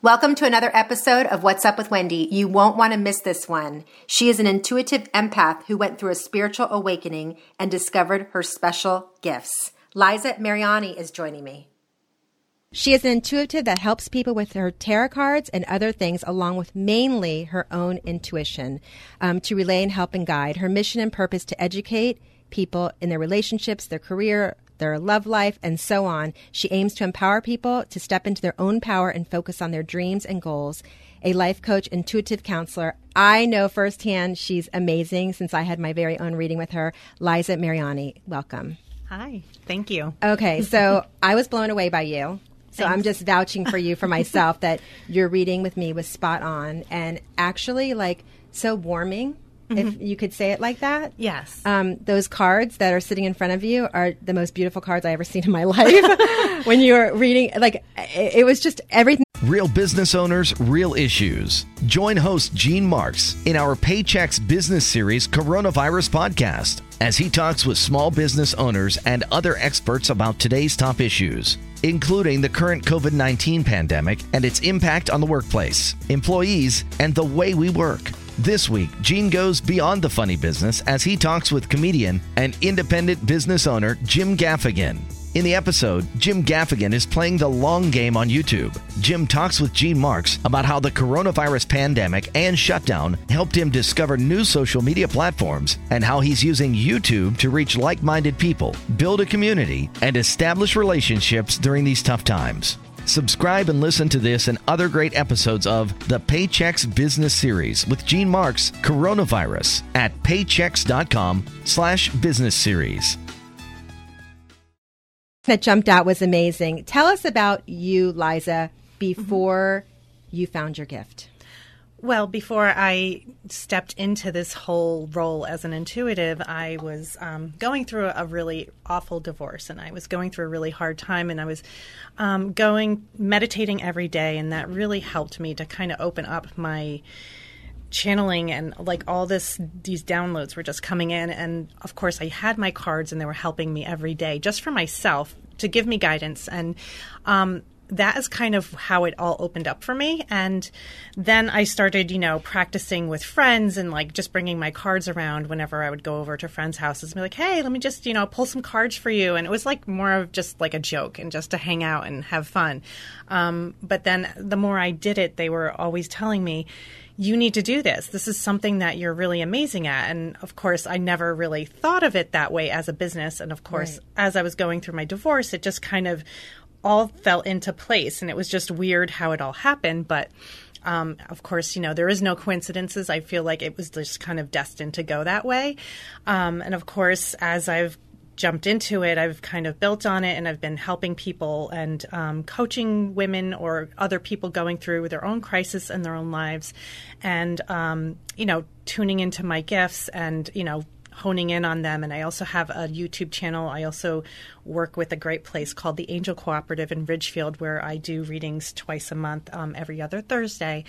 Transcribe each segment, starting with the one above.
Welcome to another episode of What's Up with Wendy. You won't want to miss this one. She is an intuitive empath who went through a spiritual awakening and discovered her special gifts. Liza Mariani is joining me. She is an intuitive that helps people with her tarot cards and other things, along with mainly her own intuition um, to relay and help and guide. Her mission and purpose to educate people in their relationships, their career, their love life, and so on. She aims to empower people to step into their own power and focus on their dreams and goals. A life coach, intuitive counselor. I know firsthand she's amazing since I had my very own reading with her. Liza Mariani, welcome. Hi, thank you. Okay, so I was blown away by you. So Thanks. I'm just vouching for you for myself that your reading with me was spot on and actually like so warming mm-hmm. if you could say it like that. Yes. Um, those cards that are sitting in front of you are the most beautiful cards I ever seen in my life. when you're reading, like, it, it was just everything. Real business owners, real issues. Join host Gene Marks in our Paychex Business Series Coronavirus Podcast as he talks with small business owners and other experts about today's top issues, including the current COVID 19 pandemic and its impact on the workplace, employees, and the way we work. This week, Gene goes beyond the funny business as he talks with comedian and independent business owner Jim Gaffigan. In the episode, Jim Gaffigan is playing the long game on YouTube. Jim talks with Gene Marks about how the coronavirus pandemic and shutdown helped him discover new social media platforms and how he's using YouTube to reach like minded people, build a community, and establish relationships during these tough times. Subscribe and listen to this and other great episodes of the Paychex Business Series with Gene Marks Coronavirus at paychex.com slash business series. That jumped out was amazing. Tell us about you, Liza, before mm-hmm. you found your gift. Well, before I stepped into this whole role as an intuitive, I was um, going through a really awful divorce, and I was going through a really hard time, and I was um, going meditating every day, and that really helped me to kind of open up my channeling and like all this these downloads were just coming in and of course I had my cards and they were helping me every day just for myself to give me guidance and um, that is kind of how it all opened up for me. And then I started, you know, practicing with friends and like just bringing my cards around whenever I would go over to friends' houses and be like, hey, let me just, you know, pull some cards for you. And it was like more of just like a joke and just to hang out and have fun. Um, but then the more I did it, they were always telling me, you need to do this. This is something that you're really amazing at. And of course, I never really thought of it that way as a business. And of course, right. as I was going through my divorce, it just kind of all fell into place. And it was just weird how it all happened. But um, of course, you know, there is no coincidences. I feel like it was just kind of destined to go that way. Um, and of course, as I've jumped into it, I've kind of built on it and I've been helping people and um, coaching women or other people going through their own crisis in their own lives and, um, you know, tuning into my gifts and, you know, honing in on them. And I also have a YouTube channel. I also work with a great place called the Angel Cooperative in Ridgefield, where I do readings twice a month, um, every other Thursday.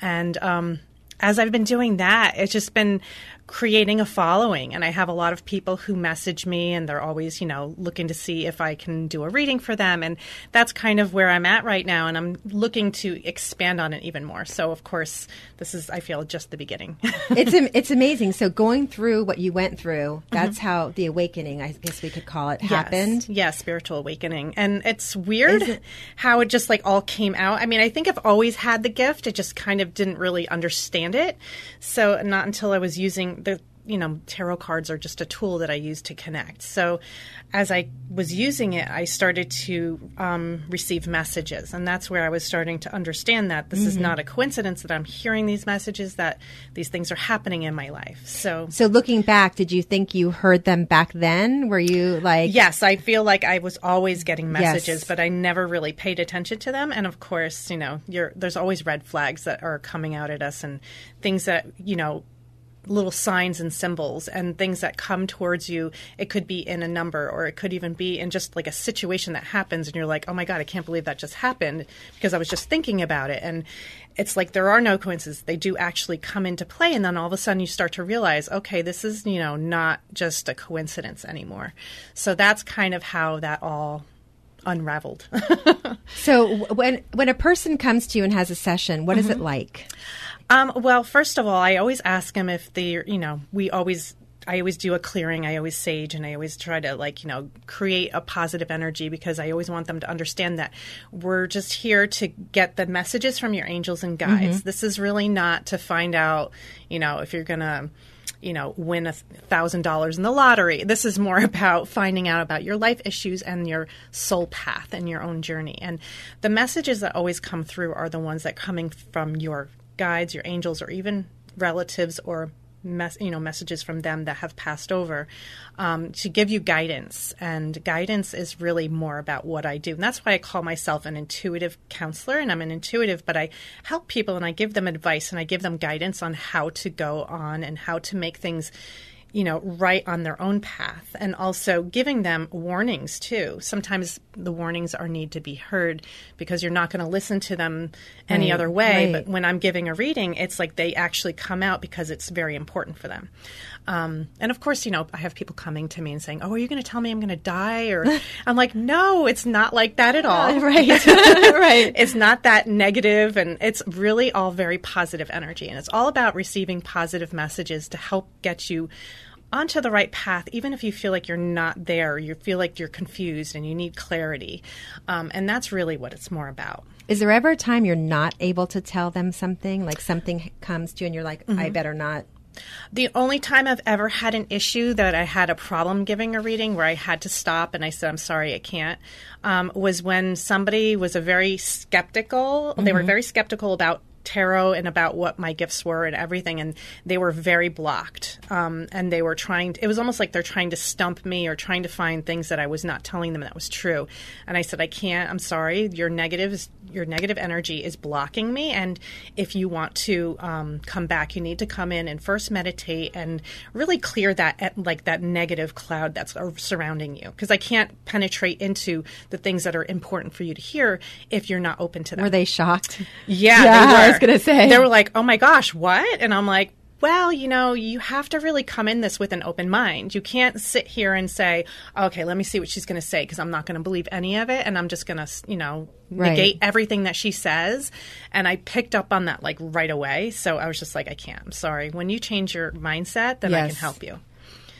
And um, as I've been doing that, it's just been creating a following. And I have a lot of people who message me and they're always, you know, looking to see if I can do a reading for them. And that's kind of where I'm at right now. And I'm looking to expand on it even more. So, of course, this is, I feel, just the beginning. it's, it's amazing. So, going through what you went through, that's mm-hmm. how the awakening, I guess we could call it, yes. happened. Yeah, spiritual awakening. And it's weird it? how it just like all came out. I mean, I think I've always had the gift, I just kind of didn't really understand it. So, not until I was using the you know, tarot cards are just a tool that I use to connect. So as I was using it, I started to um, receive messages. And that's where I was starting to understand that this mm-hmm. is not a coincidence that I'm hearing these messages, that these things are happening in my life. So, so looking back, did you think you heard them back then? Were you like. Yes, I feel like I was always getting messages, yes. but I never really paid attention to them. And of course, you know, there's always red flags that are coming out at us and things that, you know, little signs and symbols and things that come towards you. It could be in a number or it could even be in just like a situation that happens and you're like, oh my God, I can't believe that just happened because I was just thinking about it. And it's like there are no coincidences. They do actually come into play. And then all of a sudden you start to realize, okay, this is, you know, not just a coincidence anymore. So that's kind of how that all unraveled. so when when a person comes to you and has a session, what mm-hmm. is it mm-hmm. like? Um, well, first of all, I always ask them if they, you know, we always I always do a clearing. I always sage and I always try to like, you know, create a positive energy because I always want them to understand that we're just here to get the messages from your angels and guides. Mm-hmm. This is really not to find out, you know, if you're going to you know, win a thousand dollars in the lottery. This is more about finding out about your life issues and your soul path and your own journey. And the messages that always come through are the ones that coming from your guides, your angels, or even relatives or mes- you know messages from them that have passed over um, to give you guidance. And guidance is really more about what I do, and that's why I call myself an intuitive counselor. And I'm an intuitive, but I help people and I give them advice and I give them guidance on how to go on and how to make things you know, right on their own path and also giving them warnings too. Sometimes the warnings are need to be heard because you're not going to listen to them any right, other way. Right. But when I'm giving a reading, it's like they actually come out because it's very important for them. Um, and of course, you know, I have people coming to me and saying, "Oh, are you going to tell me I'm going to die?" Or I'm like, "No, it's not like that at all." right, right. It's not that negative, and it's really all very positive energy, and it's all about receiving positive messages to help get you onto the right path, even if you feel like you're not there, you feel like you're confused and you need clarity. Um, and that's really what it's more about. Is there ever a time you're not able to tell them something? Like something comes to you and you're like, mm-hmm. I better not the only time I've ever had an issue that I had a problem giving a reading where I had to stop and I said, I'm sorry, I can't, um, was when somebody was a very skeptical, mm-hmm. they were mm-hmm. very skeptical about tarot and about what my gifts were and everything and they were very blocked. Um, and they were trying to, it was almost like they're trying to stump me or trying to find things that i was not telling them that was true. And i said i can't i'm sorry. Your negative your negative energy is blocking me. And if you want to um, come back you need to come in and first meditate and really clear that like that negative cloud that's surrounding you. Because i can't penetrate into the things that are important for you to hear if you're not open to them. Were they shocked? Yeah, yeah going to say. They were like, oh my gosh, what? And I'm like, well, you know, you have to really come in this with an open mind. You can't sit here and say, okay, let me see what she's going to say because I'm not going to believe any of it and I'm just going to, you know, right. negate everything that she says. And I picked up on that like right away. So I was just like, I can't. I'm sorry. When you change your mindset, then yes. I can help you.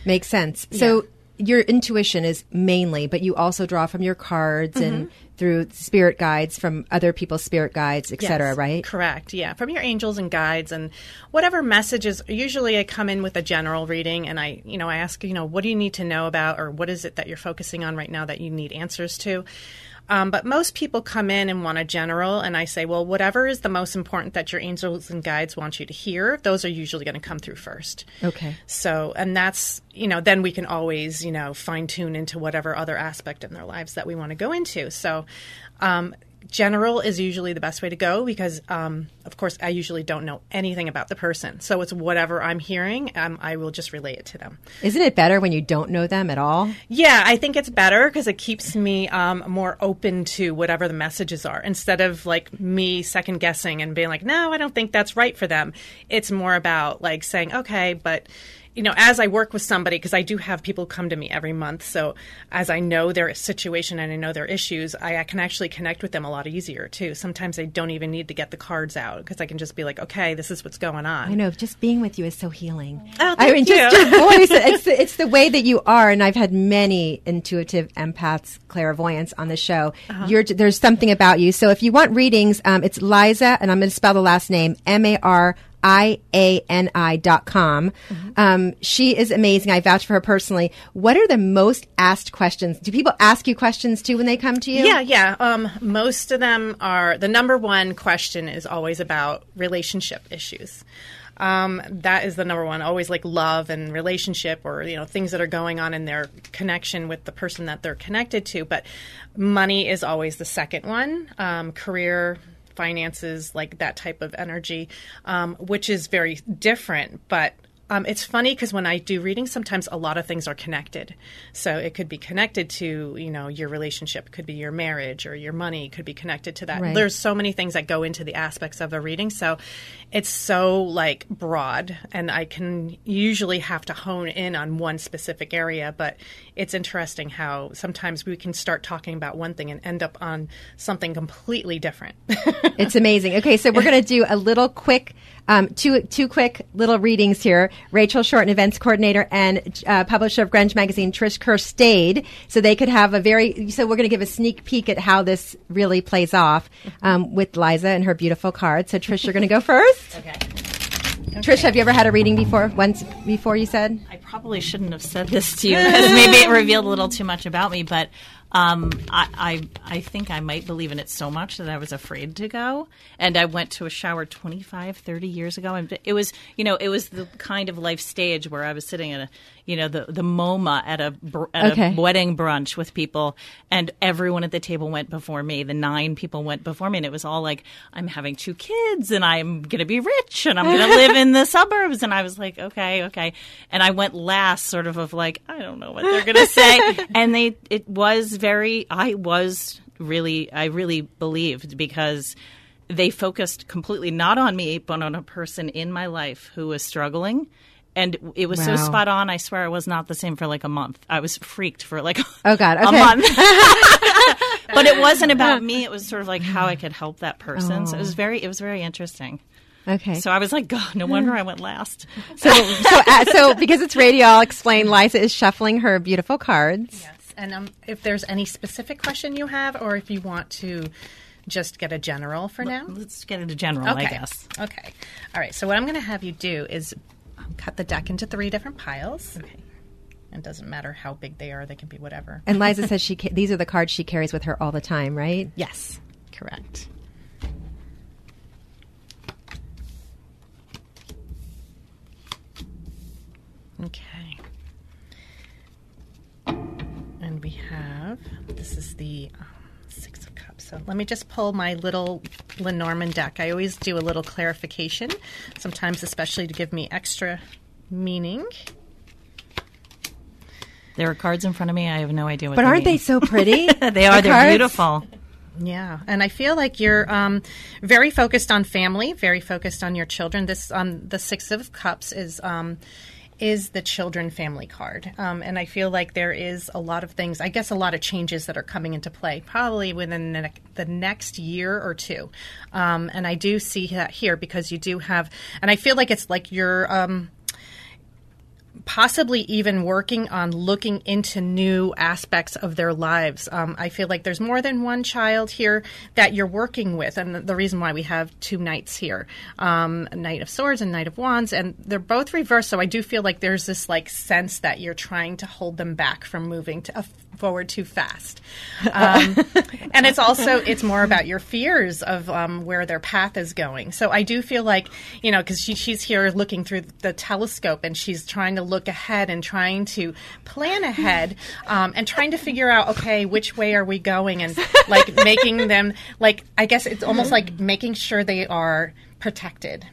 Makes sense. So yeah your intuition is mainly, but you also draw from your cards mm-hmm. and through spirit guides from other people's spirit guides, etc. Yes, right? Correct. Yeah, from your angels and guides and whatever messages. Usually, I come in with a general reading, and I, you know, I ask, you know, what do you need to know about, or what is it that you're focusing on right now that you need answers to. Um, but most people come in and want a general, and I say, well, whatever is the most important that your angels and guides want you to hear, those are usually going to come through first. Okay. So, and that's, you know, then we can always, you know, fine tune into whatever other aspect in their lives that we want to go into. So, um, general is usually the best way to go because, um, of course, I usually don't know anything about the person. So it's whatever I'm hearing, um, I will just relay it to them. Isn't it better when you don't know them at all? Yeah, I think it's better because it keeps me um, more open to whatever the messages are instead of like me second guessing and being like, no, I don't think that's right for them. It's more about like saying, okay, but you know, as I work with somebody, because I do have people come to me every month, so as I know their situation and I know their issues, I, I can actually connect with them a lot easier too. Sometimes I don't even need to get the cards out because I can just be like, okay, this is what's going on. I know, just being with you is so healing. Oh, I mean, you. just your voice, it's, the, it's the way that you are. And I've had many intuitive empaths, clairvoyants on the show. Uh-huh. You're, there's something about you. So if you want readings, um, it's Liza, and I'm going to spell the last name M A R I A N I dot com. Mm-hmm. Um, she is amazing. I vouch for her personally. What are the most asked questions? Do people ask you questions too when they come to you? Yeah, yeah. Um, most of them are the number one question is always about relationship issues. Um, that is the number one. Always like love and relationship, or you know things that are going on in their connection with the person that they're connected to. But money is always the second one. Um, career, finances, like that type of energy, um, which is very different, but um, it's funny because when I do readings, sometimes a lot of things are connected. So it could be connected to you know your relationship, could be your marriage or your money, could be connected to that. Right. There's so many things that go into the aspects of a reading. So it's so like broad, and I can usually have to hone in on one specific area. But it's interesting how sometimes we can start talking about one thing and end up on something completely different. It's amazing. Okay, so we're going to do a little quick, um, two two quick little readings here. Rachel Short, events coordinator and uh, publisher of Grunge magazine, Trish Kerr stayed, so they could have a very. So we're going to give a sneak peek at how this really plays off um, with Liza and her beautiful card. So Trish, you're going to go first. Okay. Trish, have you ever had a reading before? Once before, you said. I probably shouldn't have said this to you because maybe it revealed a little too much about me, but um, I, I I think I might believe in it so much that I was afraid to go. And I went to a shower 25, 30 years ago, and it was you know it was the kind of life stage where I was sitting at a you know the the MoMA at a at Okay. a wedding brunch with people, and everyone at the table went before me. The nine people went before me, and it was all like I'm having two kids, and I'm gonna be rich, and I'm gonna live in the suburbs. And I was like, okay, okay. And I went last, sort of of like I don't know what they're gonna say, and they it was very I was really I really believed because they focused completely not on me but on a person in my life who was struggling. And it was so spot on i swear i was not the same for like a month. I was freaked for like Oh, God, a month. But it wasn't about me. It was sort of like how i could help that person. So it was very it was very interesting. Okay. so i was like god no wonder i went last. So, so, uh, so because it's radio, I'll explain. Liza is shuffling her beautiful cards. Yes. And um, if there's any specific question you have, or if you want to just get a general for now. let's get into general i guess Okay. All right. So what I'm going to have you do is um, cut the deck into three different piles. Okay. It doesn't matter how big they are; they can be whatever. And Liza says she ca- these are the cards she carries with her all the time, right? Yes. Correct. Okay. And we have this is the um, Six of Cups. So let me just pull my little Lenormand deck. I always do a little clarification, sometimes especially to give me extra meaning. there are cards in front of me i have no idea what they mean. But they aren't they so pretty? they are The they're cards? beautiful Yeah, and I feel like you're um, very focused on family, very focused on your children. This um, the Six of Cups is um, is the children family card, um, and I feel like there is a lot of things. I guess a lot of changes that are coming into play, probably within the, ne- the next year or two. Um, and I do see that here because you do have, and I feel like it's like you're. Um, possibly even working on looking into new aspects of their lives. Um, I feel like there's more than one child here that you're working with, and the reason why we have two knights here, um, a Knight of Swords and Knight of Wands, and they're both reversed. So I do feel like there's this like sense that you're trying to hold them back from moving to, uh, forward too fast. Um, and it's also it's more about your fears of um, where their path is going. So I do feel like you know because she, she's here looking through the telescope and she's trying to look ahead and trying to plan ahead um, and trying to figure out okay which way are we going and like making them like I guess it's almost like making sure they are protected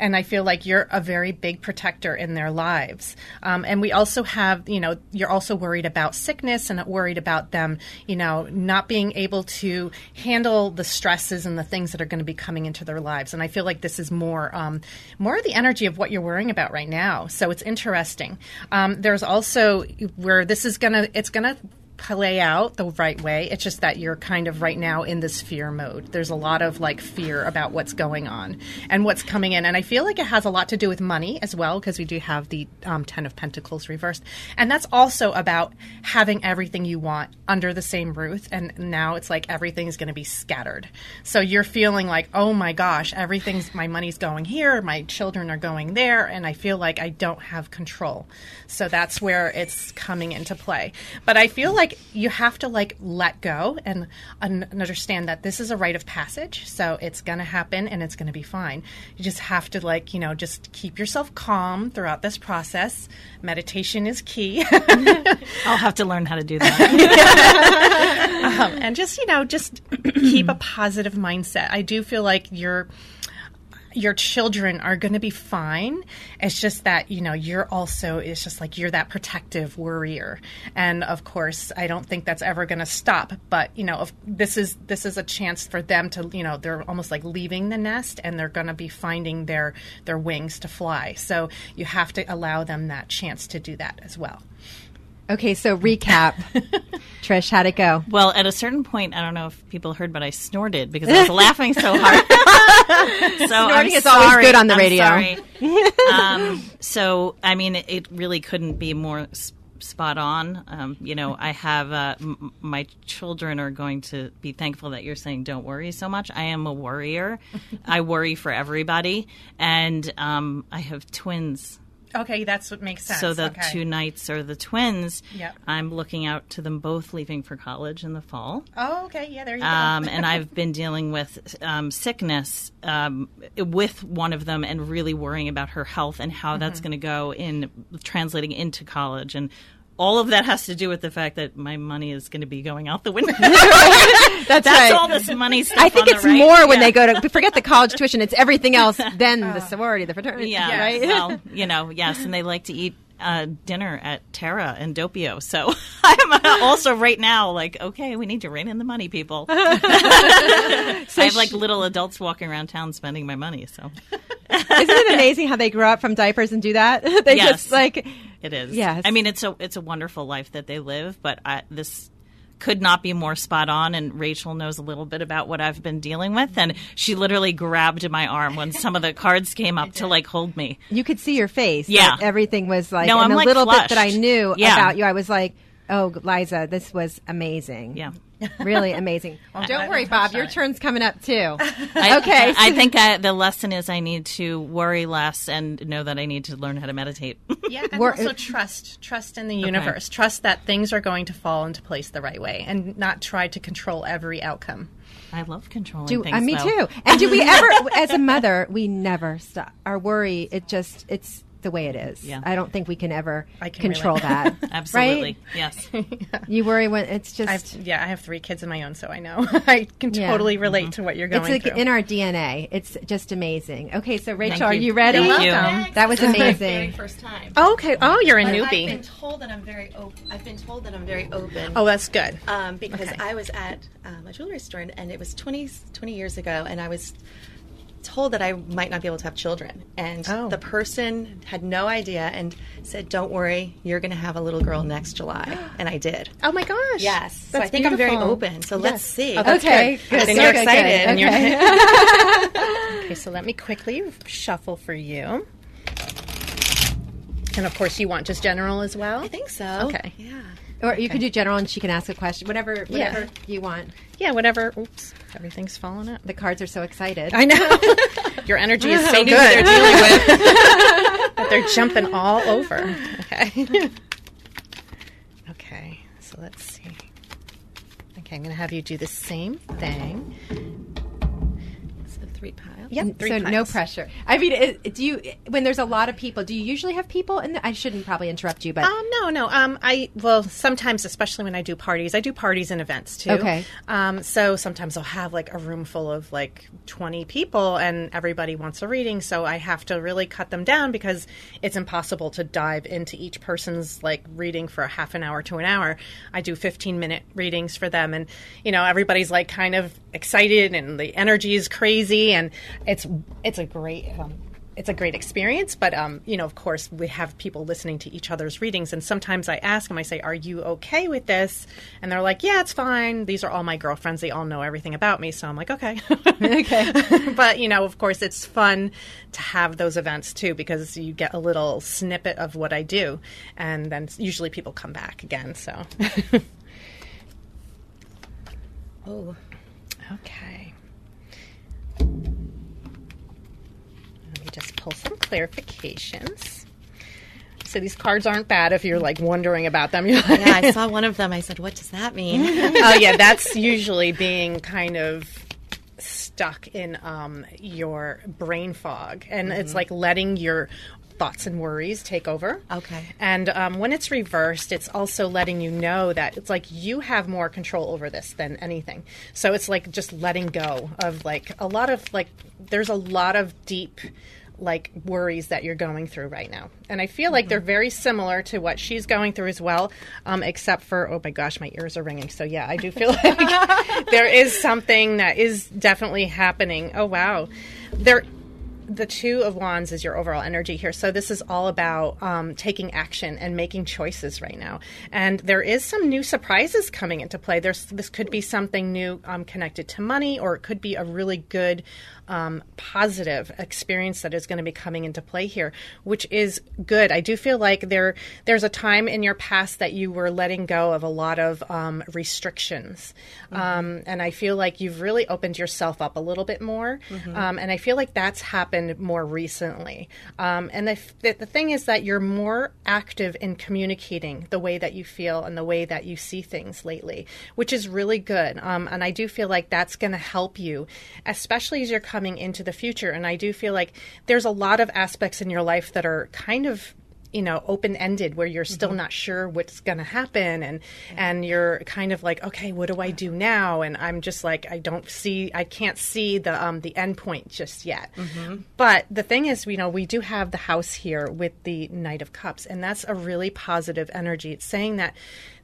and I feel like you're a very big protector in their lives. Um, and we also have, you know, you're also worried about sickness and worried about them, you know, not being able to handle the stresses and the things that are going to be coming into their lives. And I feel like this is more, um, more of the energy of what you're worrying about right now. So it's interesting. Um, there's also where this is gonna, it's gonna play out the right way. It's just that you're kind of right now in this fear mode. There's a lot of like fear about what's going on and what's coming in. And I feel like it has a lot to do with money as well, because we do have the um, Ten of Pentacles reversed. And that's also about having everything you want under the same roof. And now it's like everything's going to be scattered. So you're feeling like, oh my gosh, everything's, my money's going here, my children are going there, and I feel like I don't have control. So that's where it's coming into play. But I feel like you have to like let go and, and understand that this is a rite of passage. So it's going to happen and it's going to be fine. You just have to like, you know, just keep yourself calm throughout this process. Meditation is key. I'll have to learn how to do that. um, and just you know just keep a positive mindset i do feel like you're your children are going to be fine. It's just that, you know, you're also, it's just like you're that protective worrier. And of course, I don't think that's ever going to stop. But, you know, if this is, this is a chance for them to, you know, they're almost like leaving the nest and they're going to be finding their, their wings to fly. So you have to allow them that chance to do that as well. Okay, so recap. Trish, how'd it go? Well, at a certain point, I don't know if people heard, but I snorted because I was laughing so hard. so Snorting I'm is always good on the radio. sorry. um, so, I mean, it, it really couldn't be more s- spot on. Um, you know, I have uh, m- my children are going to be thankful that you're saying don't worry so much. I am a worrier. I worry for everybody, and um, I have twins. Okay, that's what makes sense. So the okay. two knights are the twins. Yep. I'm looking out to them both leaving for college in the fall. Oh, okay. Yeah, there you Um, go. and I've been dealing with um, sickness um, with one of them and really worrying about her health and how Mm-hmm. that's going to go in translating into college. And all of that has to do with the fact that my money is going to be going out the window. That's, That's right. all this money stuff. I think on the it's right. more when they go to forget the college tuition. It's everything else than the sorority, the fraternity. Yeah, right. well, you know, yes, and they like to eat uh, dinner at Terra and Doppio. So I'm also right now like, okay, we need to rein in the money, people. so I have like little adults walking around town spending my money. So Isn't it amazing how they grow up from diapers and do that? they Yes. just like it is. Yes. I mean, it's a it's a wonderful life that they live, but I, this could not be more spot on and Rachel knows a little bit about what I've been dealing with and she literally grabbed my arm when some of the cards came up to like hold me. you could see your face. Yeah. Like, everything was like No, I'm, the like, little bit that I flushed. knew Yeah. about you, I was like, Oh, Liza, this was amazing. Yeah. Really amazing. Well, Don't worry, Bob. Your turn's coming up too. I, Okay. I think I, the lesson is I need to worry less and know that I need to learn how to meditate. Yeah, and We're- also trust, trust in the universe. Trust that things are going to fall into place the right way, and not try to control every outcome. I love controlling Do, things. uh, me though. too. And do we ever, as a mother, we never stop. Our worry, it just, it's the way it is. Yeah. I don't think we can ever I can control relate. that. Absolutely. Right? Yes. You worry when it's just. I've, yeah, I have three kids of my own, so I know I can Yeah. totally relate to what you're going through. it's like through. in our DNA. It's just amazing. Okay, so Rachel, Thank are you. you ready? Thank you. welcome. That was very amazing. first time. oh, okay. Oh, you're a But newbie. I've been told that I'm very open. I've been told that I'm very open. oh, that's good. um, because okay. I was at um, a jewelry store and, and it was 20, 20 years ago, and I was told that I might not be able to have children. And Oh. the person had no idea and said, "Don't worry, you're going to have a little girl next July." And I did. Oh my gosh. Yes. so I think I'm very open. So let's see. Oh, Okay, good. good. So you're excited. And you're- Okay. Okay, so let me quickly shuffle for you. And of course, you want just general as well? I think so. Okay. Yeah. Or you could do general and she can ask a question. Whatever, whatever you want. Yeah, whatever. Oops, everything's falling up. The cards are so excited. I know. Your energy is oh, so good. they're dealing with. But they're jumping all over. Okay. okay, so let's see. Okay, I'm going to have you do the same thing. So three piles. Yep, three so no pressure. I mean, do you when there's a lot of people? Do you usually have people? And I shouldn't probably interrupt you, but Um, no, no. Um, I well, sometimes, especially when I do parties, I do parties and events too. Okay. Um, so sometimes I'll have like a room full of like twenty people, and everybody wants a reading. So I have to really cut them down because it's impossible to dive into each person's like reading for a half an hour to an hour. I do fifteen minute readings for them, and you know everybody's like kind of excited, and the energy is crazy, and it's it's a great. Um, it's a great experience. But um, you know, of course, we have people listening to each other's readings, and sometimes I ask them, I say, "Are you okay with this?" And they're like, "Yeah, it's fine." These are all my girlfriends; they all know everything about me, so I'm like, "Okay, okay." but you know, of course, it's fun to have those events too because you get a little snippet of what I do, and then usually people come back again. So, Oh, okay. Pull some clarifications. So these cards aren't bad if you're like wondering about them. Like, yeah, I saw one of them. I said, "What does that mean?" oh yeah, that's usually being kind of stuck in um, your brain fog, and it's like letting your thoughts and worries take over. Okay. And um, when it's reversed, it's also letting you know that it's like you have more control over this than anything. So it's like just letting go of like a lot of like there's a lot of deep like worries that you're going through right now. And I feel like they're very similar to what she's going through as well, um, except for, oh my gosh, my ears are ringing. So yeah, I do feel like there is something that is definitely happening. Oh wow. There, the two of wands is your overall energy here. So this is all about um, taking action and making choices right now. And there is some new surprises coming into play. There's this could be something new um, connected to money, or it could be a really good um, positive experience that is going to be coming into play here, which is good. I do feel like there there's a time in your past that you were letting go of a lot of um, restrictions, um, and I feel like you've really opened yourself up a little bit more, um, and I feel like that's happened more recently. Um, and the, the the thing is that you're more active in communicating the way that you feel and the way that you see things lately, which is really good. Um, and I do feel like that's going to help you, especially as you're coming into the future. And I do feel like there's a lot of aspects in your life that are kind of you know open ended where you're still not sure what's going to happen and and you're kind of like okay what do I do now? And I'm just like I don't see I can't see the um the end point just yet. But the thing is you know we do have the house here with the knight of cups and that's a really positive energy. It's saying that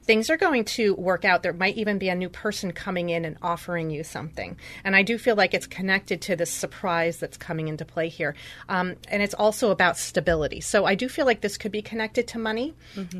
things are going to work out. There might even be a new person coming in and offering you something. And I do feel like it's connected to this surprise that's coming into play here. Um, and it's also about stability. So I do feel like this could be connected to money.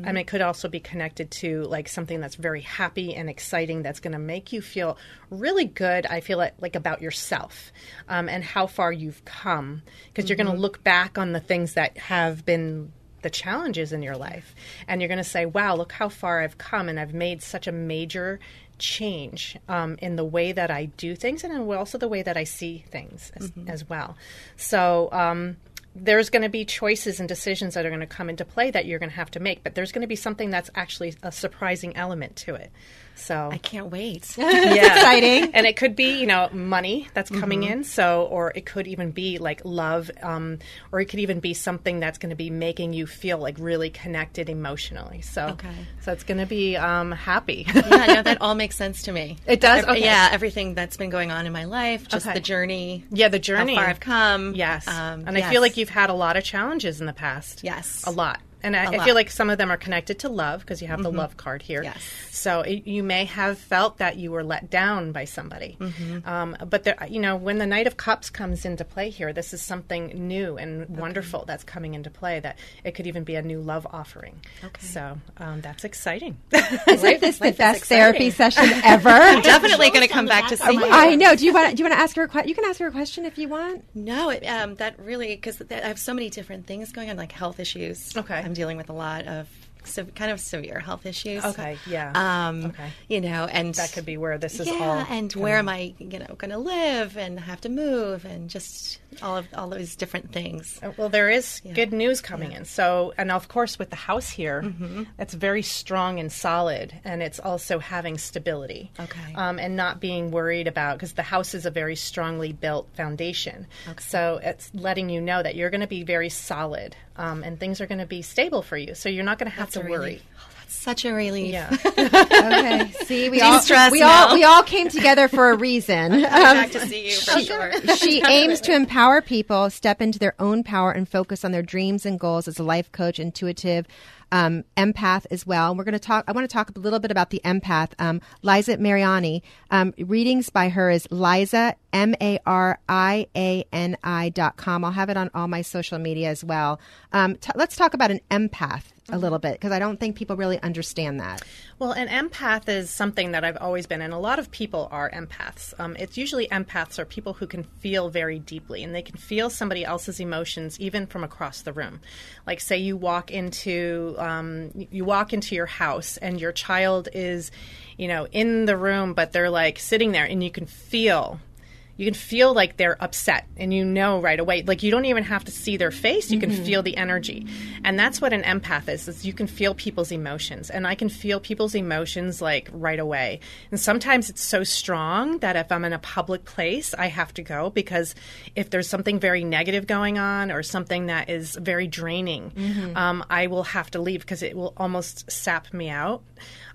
And it could also be connected to like something that's very happy and exciting that's going to make you feel really good. I feel it like about yourself um, and how far you've come. Because you're going to look back on the things that have been the challenges in your life. And you're going to say wow look how far i've come and i've made such a major change um, in the way that i do things and also the way that i see things as, as well. So um, there's going to be choices and decisions that are going to come into play that you're going to have to make but there's going to be something that's actually a surprising element to it so I can't wait. yeah. Exciting. And it could be, you know, money that's coming in. So, or it could even be like love, um, or it could even be something that's going to be making you feel like really connected emotionally. So, Okay. so it's going to be um, happy. yeah, no, that all makes sense to me. It does? Okay. Yeah, everything that's been going on in my life, just Okay. the journey. yeah, the journey. How far I've come. Yes. Um, and I feel like you've had a lot of challenges in the past. Yes. A lot. And I, lot. feel like some of them are connected to love because you have the love card here. Yes. So it, you may have felt that you were let down by somebody. Um, but there, you know, when the Knight of Cups comes into play here, this is something new and wonderful that's coming into play. That it could even be a new love offering. Okay. So um, that's exciting. Isn't this the best therapy session ever? I'm Definitely going to come back to see you. I know. Do you want? Do you want to ask her? A question? you can ask her a question if you want. No, it, um, that really because I have so many different things going on, like health issues. Okay. I'm dealing with a lot of kind of severe health issues. Okay, yeah. Um, Okay. You know, and that could be where this is yeah, all. and where am I, you know, going to live and have to move and just all of all those different things. Well, there is good news coming in. So, and of course, with the house here, Mm-hmm. it's very strong and solid, and it's also having stability. Okay. Um, and not being worried about because the house is a very strongly built foundation. Okay. So it's letting you know that you're going to be very solid, um, and things are going to be stable for you. So you're not going to have That's to worry. relief. Oh, that's such a relief. Yeah. Okay. See, we all De-stress we all we all came together for a reason. Um, back to see you for sure. she aims to empower people, step into their own power, and focus on their dreams and goals as a life coach, intuitive, um, empath as well. We're going to talk. I want to talk a little bit about the empath, um, Liza Mariani. Um, readings by her is Liza M A R I A N I dot com. I'll have it on all my social media as well. Um, t- let's talk about an empath a little bit because I don't think people really understand that. Well, an empath is something that I've always been, and a lot of people are empaths. Um, it's usually empaths are people who can feel very deeply, and they can feel somebody else's emotions even from across the room. Like, say you walk into um, you walk into your house, and your child is, you know, in the room, but they're like sitting there, and you can feel you can feel like they're upset and you know right away like you don't even have to see their face you can Mm-hmm. feel the energy and that's what an empath is is you can feel people's emotions and i can feel people's emotions like right away and sometimes it's so strong that if i'm in a public place i have to go because if there's something very negative going on or something that is very draining Mm-hmm. um, i will have to leave because it will almost sap me out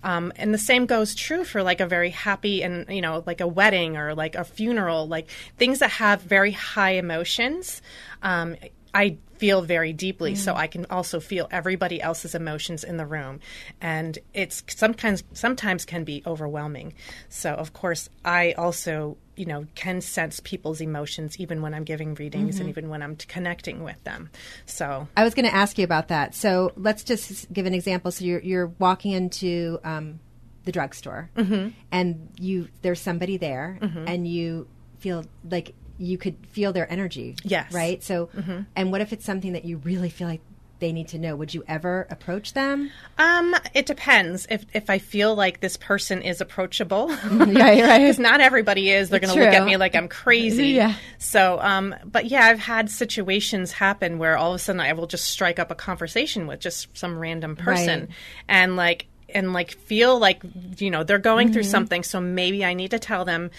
um, and the same goes true for like a very happy and you know like a wedding or like a funeral like things that have very high emotions um, i feel very deeply so i can also feel everybody else's emotions in the room and it's sometimes sometimes can be overwhelming so of course i also you know can sense people's emotions even when i'm giving readings and even when i'm t- connecting with them so I was going to ask you about that. So let's just give an example. So you're you're walking into um, the drugstore, Mm-hmm. and you there's somebody there, and you feel like you could feel their energy. Yes. Mm-hmm. Right. So, and what if it's something that you really feel like they need to know? Would you ever approach them? Um, it depends. If if I feel like this person is approachable, right. Right. because not everybody is. They're going to look at me like I'm crazy. Yeah. So, um, but yeah, I've had situations happen where all of a sudden I will just strike up a conversation with just some random person, Right. and like and like feel like you know they're going Mm-hmm. through something. So maybe I need to tell them.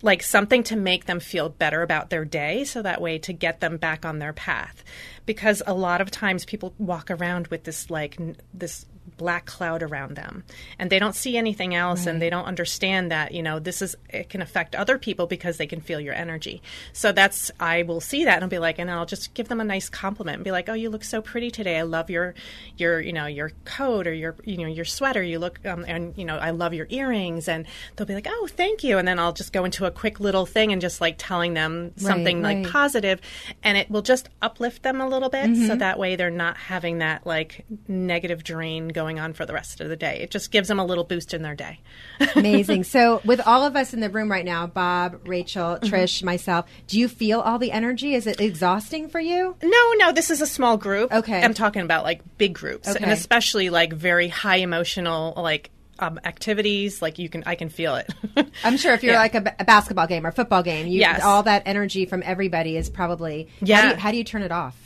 Like something to make them feel better about their day, so that way to get them back on their path. Because a lot of times people walk around with this like n- this black cloud around them. And they don't see anything else and they don't understand that you know this is it can affect other people because they can feel your energy. So that's i will see that and i'll be like and i'll just give them a nice compliment and be like oh you look so pretty today. I love your your you know your coat or your you know your sweater. You look um, and you know i love your earrings. And they'll be like oh thank you. And then i'll just go into a quick little thing and just like telling them something right. like positive. And it will just uplift them a little bit so that way they're not having that like negative drain going on for the rest of the day it just gives them a little boost in their day Amazing. So, with all of us in the room right now, Bob, Rachel, Trish, myself, do you feel all the energy? Is it exhausting for you? no no this is a small group Okay. i'm talking about like big groups and especially like very high emotional like um, activities like you can i can feel it I'm sure if you're Yeah. like a, b- a basketball game or football game, you, Yes. all that energy from everybody is probably. How do, Yeah. you, how do you turn it off?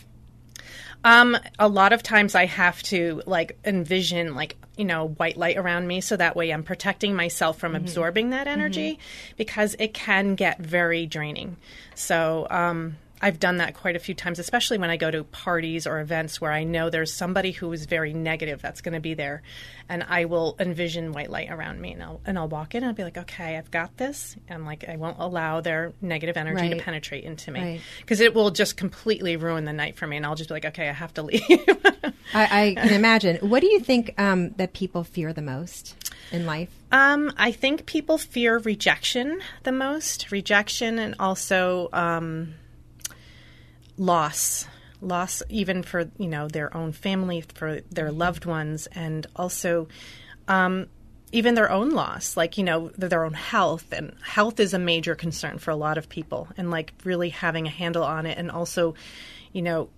Um, a lot of times I have to like envision like you know white light around me, so that way I'm protecting myself from absorbing that energy because it can get very draining. So um, I've done that quite a few times, especially when I go to parties or events where I know there's somebody who is very negative that's going to be there, and I will envision white light around me, and I'll and I'll walk in and I'll be like, okay, I've got this, and like I won't allow their negative energy Right. to penetrate into me because it will just completely ruin the night for me, and I'll just be like, okay, I have to leave. I, I can imagine. What do you think um, that people fear the most in life? Um, I think people fear rejection the most. Rejection and also um, loss. Loss, even for you know their own family, for their loved ones, and also um, even their own loss, like you know their, own health. And health is a major concern for a lot of people, and like really having a handle on it, and also, you know,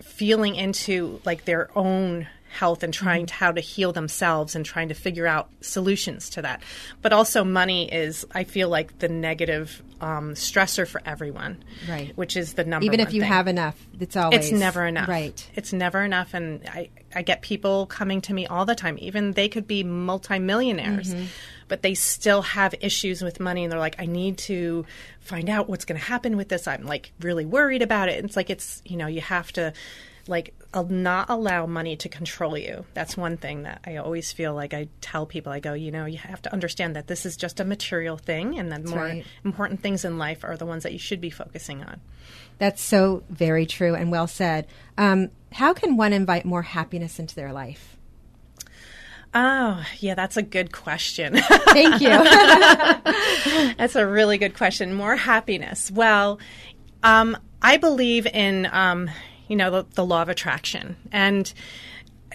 feeling into like their own health and trying to how to heal themselves and trying to figure out solutions to that. But also money is I feel like the negative um, stressor for everyone. Right. Which is the number Even if you thing. have enough, it's always It's never enough. Right. It's never enough. And I, I get people coming to me all the time. Even they could be multimillionaires, Mm-hmm. but they still have issues with money. And they're like, I need to find out what's going to happen with this. I'm like really worried about it. And it's like, it's, you know, you have to like uh, not allow money to control you. That's one thing that I always feel like I tell people. I go, you know, you have to understand that this is just a material thing, and that more right. important things in life are the ones that you should be focusing on. That's so very true and well said. Um, how can one invite more happiness into their life? Oh, yeah, that's a good question. Thank you. That's a really good question. More happiness. Well, um, I believe in, um, you know, the, the law of attraction. And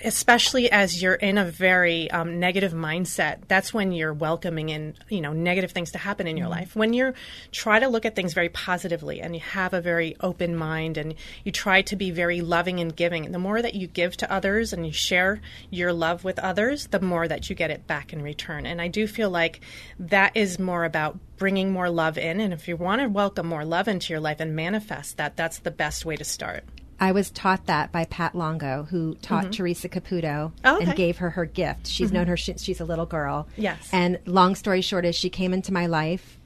especially as you're in a very um, negative mindset, that's when you're welcoming in, you know, negative things to happen in your life. When you try to look at things very positively and you have a very open mind and you try to be very loving and giving, the more that you give to others and you share your love with others, the more that you get it back in return. And I do feel like that is more about bringing more love in. And if you want to welcome more love into your life and manifest that, that's the best way to start. I was taught that by Pat Longo, who taught Teresa Caputo Mm-hmm. Oh, okay. Mm-hmm. and gave her her gift. She's known her since she's a little girl. Yes. And long story short is she came into my life.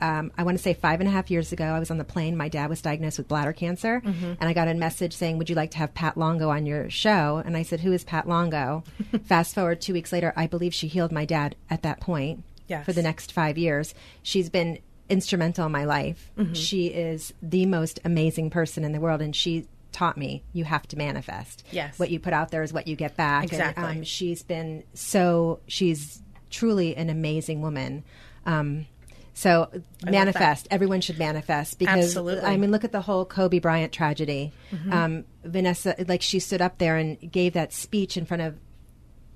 Um, I want to say five and a half years ago. I was on the plane. My dad was diagnosed with bladder cancer, Mm-hmm. and I got a message saying, "Would you like to have Pat Longo on your show?" And I said, "Who is Pat Longo?" Fast forward two weeks later, I believe she healed my dad at that point Yes. for the next five years. She's been instrumental in my life. Mm-hmm. She is the most amazing person in the world, and she taught me you have to manifest. Yes. What you put out there is what you get back. Exactly. And, um, she's been so, she's truly an amazing woman. Um, so manifest. Everyone should manifest because Absolutely. Mm-hmm. I mean, look at the whole Kobe Bryant tragedy. Um, Vanessa, like she stood up there and gave that speech in front of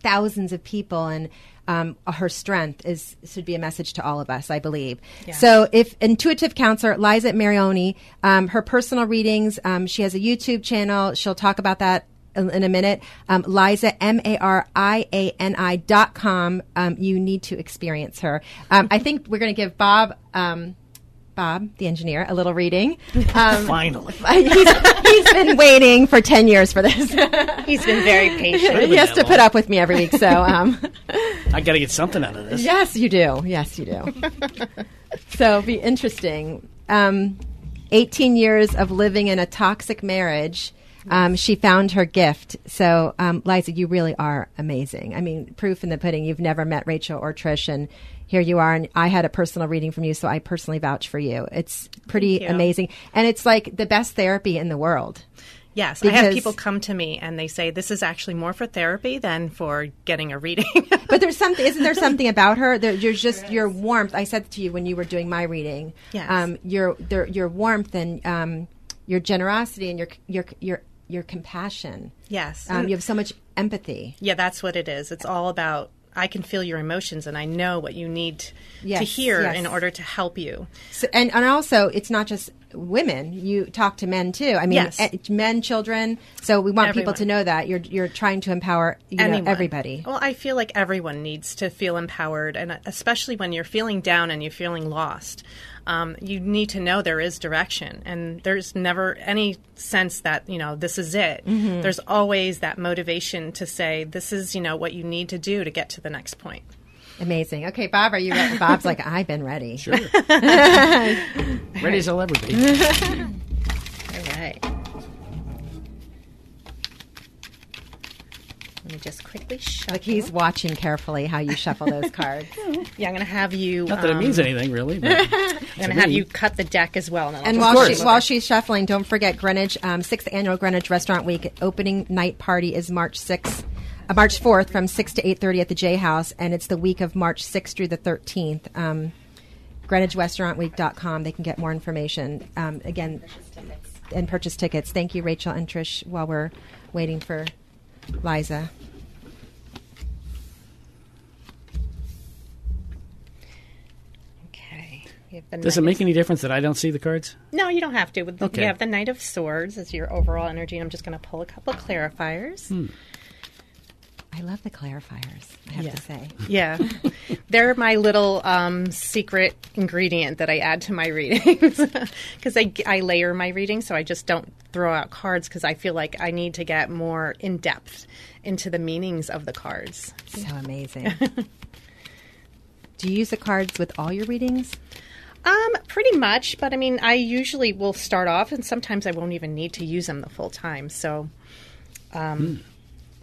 thousands of people and um, her strength is should be a message to all of us i believe. So if intuitive counselor liza Mariani um, her personal readings um, she has a youtube channel. She'll talk about that in, in a minute. Um, liza m-a-r-i-a-n-i dot com um, you need to experience her. Um, i think we're going to give bob um, Bob, the engineer, a little reading. Um, Finally. he's, he's been waiting for 10 years for this. He's been very patient. he has to put up with me every week. So, um, I got to get something out of this. yes, you do. Yes, you do. so, it'll be interesting. Um, 18 years of living in a toxic marriage. Um, she found her gift. So, um, Liza, you really are amazing. I mean, proof in the pudding. You've never met Rachel or Trish, and here you are. And I had a personal reading from you, so I personally vouch for you. It's pretty you. amazing, and it's like the best therapy in the world. Yes, I have Because- people come to me and they say this is actually more for therapy than for getting a reading. But there's something, isn't there something about her? There, you're just your warmth. I said to you when you were doing my reading. Yes. Um, your there, your warmth and um, your generosity and your your your your compassion. yes. Um, you have so much empathy. yeah, that's what it is. It's all about I can feel your emotions and I know what you need to hear yes. in order to help you. So, and and also, it's not just women. You talk to men too. I mean, Yes. eh, men, children. So we want people to know that you're you're trying to empower you know, everybody. Well, I feel like everyone needs to feel empowered, and especially when you're feeling down and you're feeling lost, um, you need to know there is direction, and there's never any sense that you know this is it. Mm-hmm. There's always that motivation to say this is you know what you need to do to get to the next point. Amazing. Okay, Bob, are you ready? Bob's like, I've been ready. Sure. Ready as I'll ever be. All right. Let me just quickly shuffle. Like he's watching carefully how you shuffle those cards. yeah, I'm going to have you. Not that it um, means anything, really. But I'm going to have me. you cut the deck as well. then I'll And while, course. she, while she's shuffling, don't forget Greenwich, um, sixth annual Greenwich Restaurant Week opening night party is March 6th, uh, March 4th from 6 to 8.30 at the J House, and it's the week of March 6th through the 13th. Um, GreenwichRestaurantWeek.com. They can get more information. Um, again, and purchase tickets. Thank you, Rachel and Trish, while we're waiting for Liza. Okay. You have Does it make any difference that I don't see the cards? No, you don't have to. With- Okay. You have the Knight of Swords as your overall energy. I'm just going to pull a couple of clarifiers. Hmm. I love the clarifiers, I have Yeah. to say. Yeah. They're my little um, secret ingredient that I add to my readings because I, I layer my readings, so I just don't throw out cards because I feel like I need to get more in depth into the meanings of the cards. So amazing. Do you use the cards with all your readings? Um, pretty much, but I mean, I usually will start off, and sometimes I won't even need to use them the full time. So, um,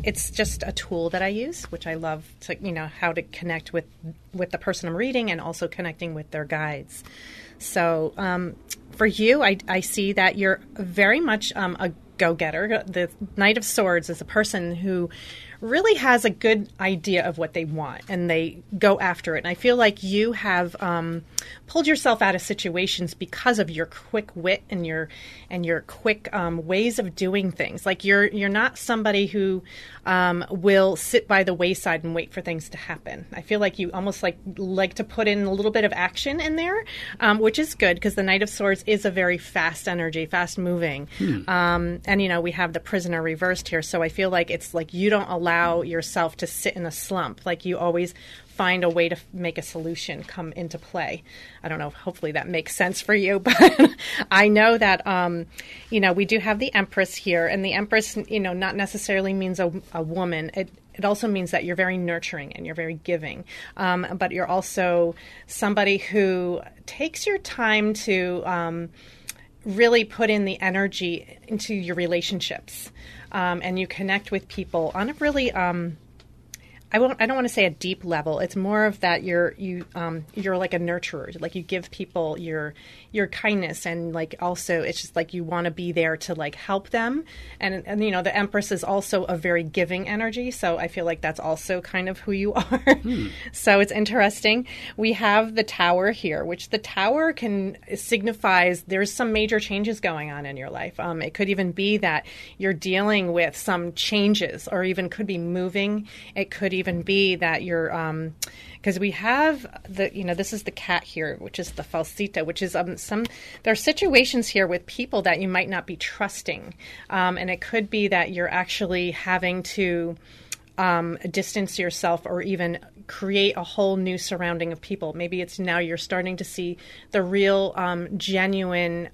it's just a tool that I use, which I love to, you know, how to connect with with the person I'm reading, and also connecting with their guides. So, um, for you, I, I see that you're very much um, a go getter. The Knight of Swords is a person who really has a good idea of what they want and they go after it. And I feel like you have um, pulled yourself out of situations because of your quick wit and your and your quick um, ways of doing things. Like you're you're not somebody who um, will sit by the wayside and wait for things to happen. I feel like you almost like like to put in a little bit of action in there, um, which is good because the Knight of Swords is a very fast energy, fast moving. Um, and you know we have the Prisoner reversed here, so I feel like it's like you don't allow yourself to sit in a slump. Like you always find a way to make a solution come into play. I don't know. Hopefully that makes sense for you, but I know that um, you know we do have the Empress here, and the Empress, you know, not necessarily means a, a woman. It it also means that you're very nurturing and you're very giving, um, but you're also somebody who takes your time to. Um, really put in the energy into your relationships um, and you connect with people on a really um, I won't. I don't want to say a deep level. It's more of that you're you um, you're like a nurturer. Like you give people your your kindness and like also it's just like you want to be there to like help them. And and you know the Empress is also a very giving energy. So I feel like that's also kind of who you are. so it's interesting. We have the Tower here, which the Tower can signifies there's some major changes going on in your life. Um, it could even be that you're dealing with some changes, or even could be moving. It could even be that you're because we have the you know this is the cat here which is the falsita which is um, some there are situations here with people that you might not be trusting um, and it could be that you're actually having to um, distance yourself or even create a whole new surrounding of people maybe it's now you're starting to see the real um, genuine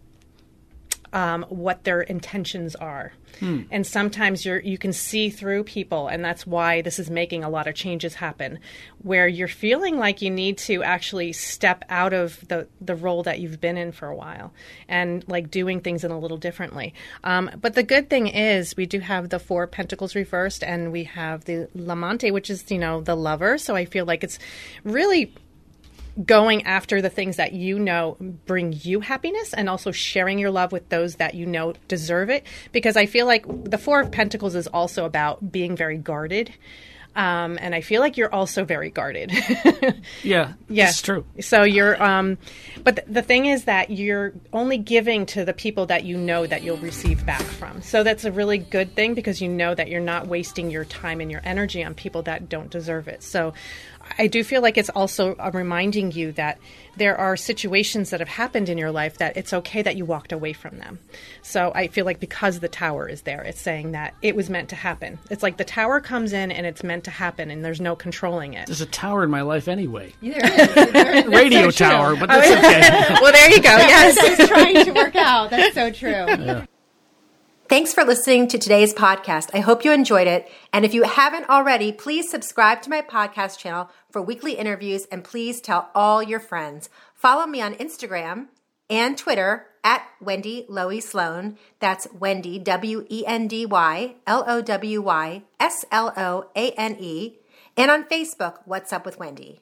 um, what their intentions are. And sometimes you're you can see through people, and that's why this is making a lot of changes happen. Where you're feeling like you need to actually step out of the the role that you've been in for a while, and like doing things in a little differently. Um, but the good thing is we do have the four pentacles reversed, and we have the Lamante, which is you know the lover. So I feel like it's really going after the things that you know bring you happiness and also sharing your love with those that you know deserve it because i feel like the four of pentacles is also about being very guarded um, and i feel like you're also very guarded Yeah, Yeah. it's true. So you're, um, but th- the thing is that you're only giving to the people that you know that you'll receive back from. So that's a really good thing because you know that you're not wasting your time and your energy on people that don't deserve it. So I do feel like it's also uh, reminding you that there are situations that have happened in your life that it's okay that you walked away from them. So I feel like because the tower is there, it's saying that it was meant to happen. It's like the tower comes in and it's meant to happen and there's no controlling it. There's a tower in my life anyway. There is. There- Radio so tower, but that's okay. well, there you go. Yes. It's trying to work out. That's so true. Thanks for listening to today's podcast. I hope you enjoyed it. And if you haven't already, please subscribe to my podcast channel for weekly interviews and please tell all your friends. Follow me on Instagram and Twitter at Wendy Lowy Sloane. That's Wendy, W E N D Y L O W Y S L O A N E. And on Facebook, What's Up with Wendy.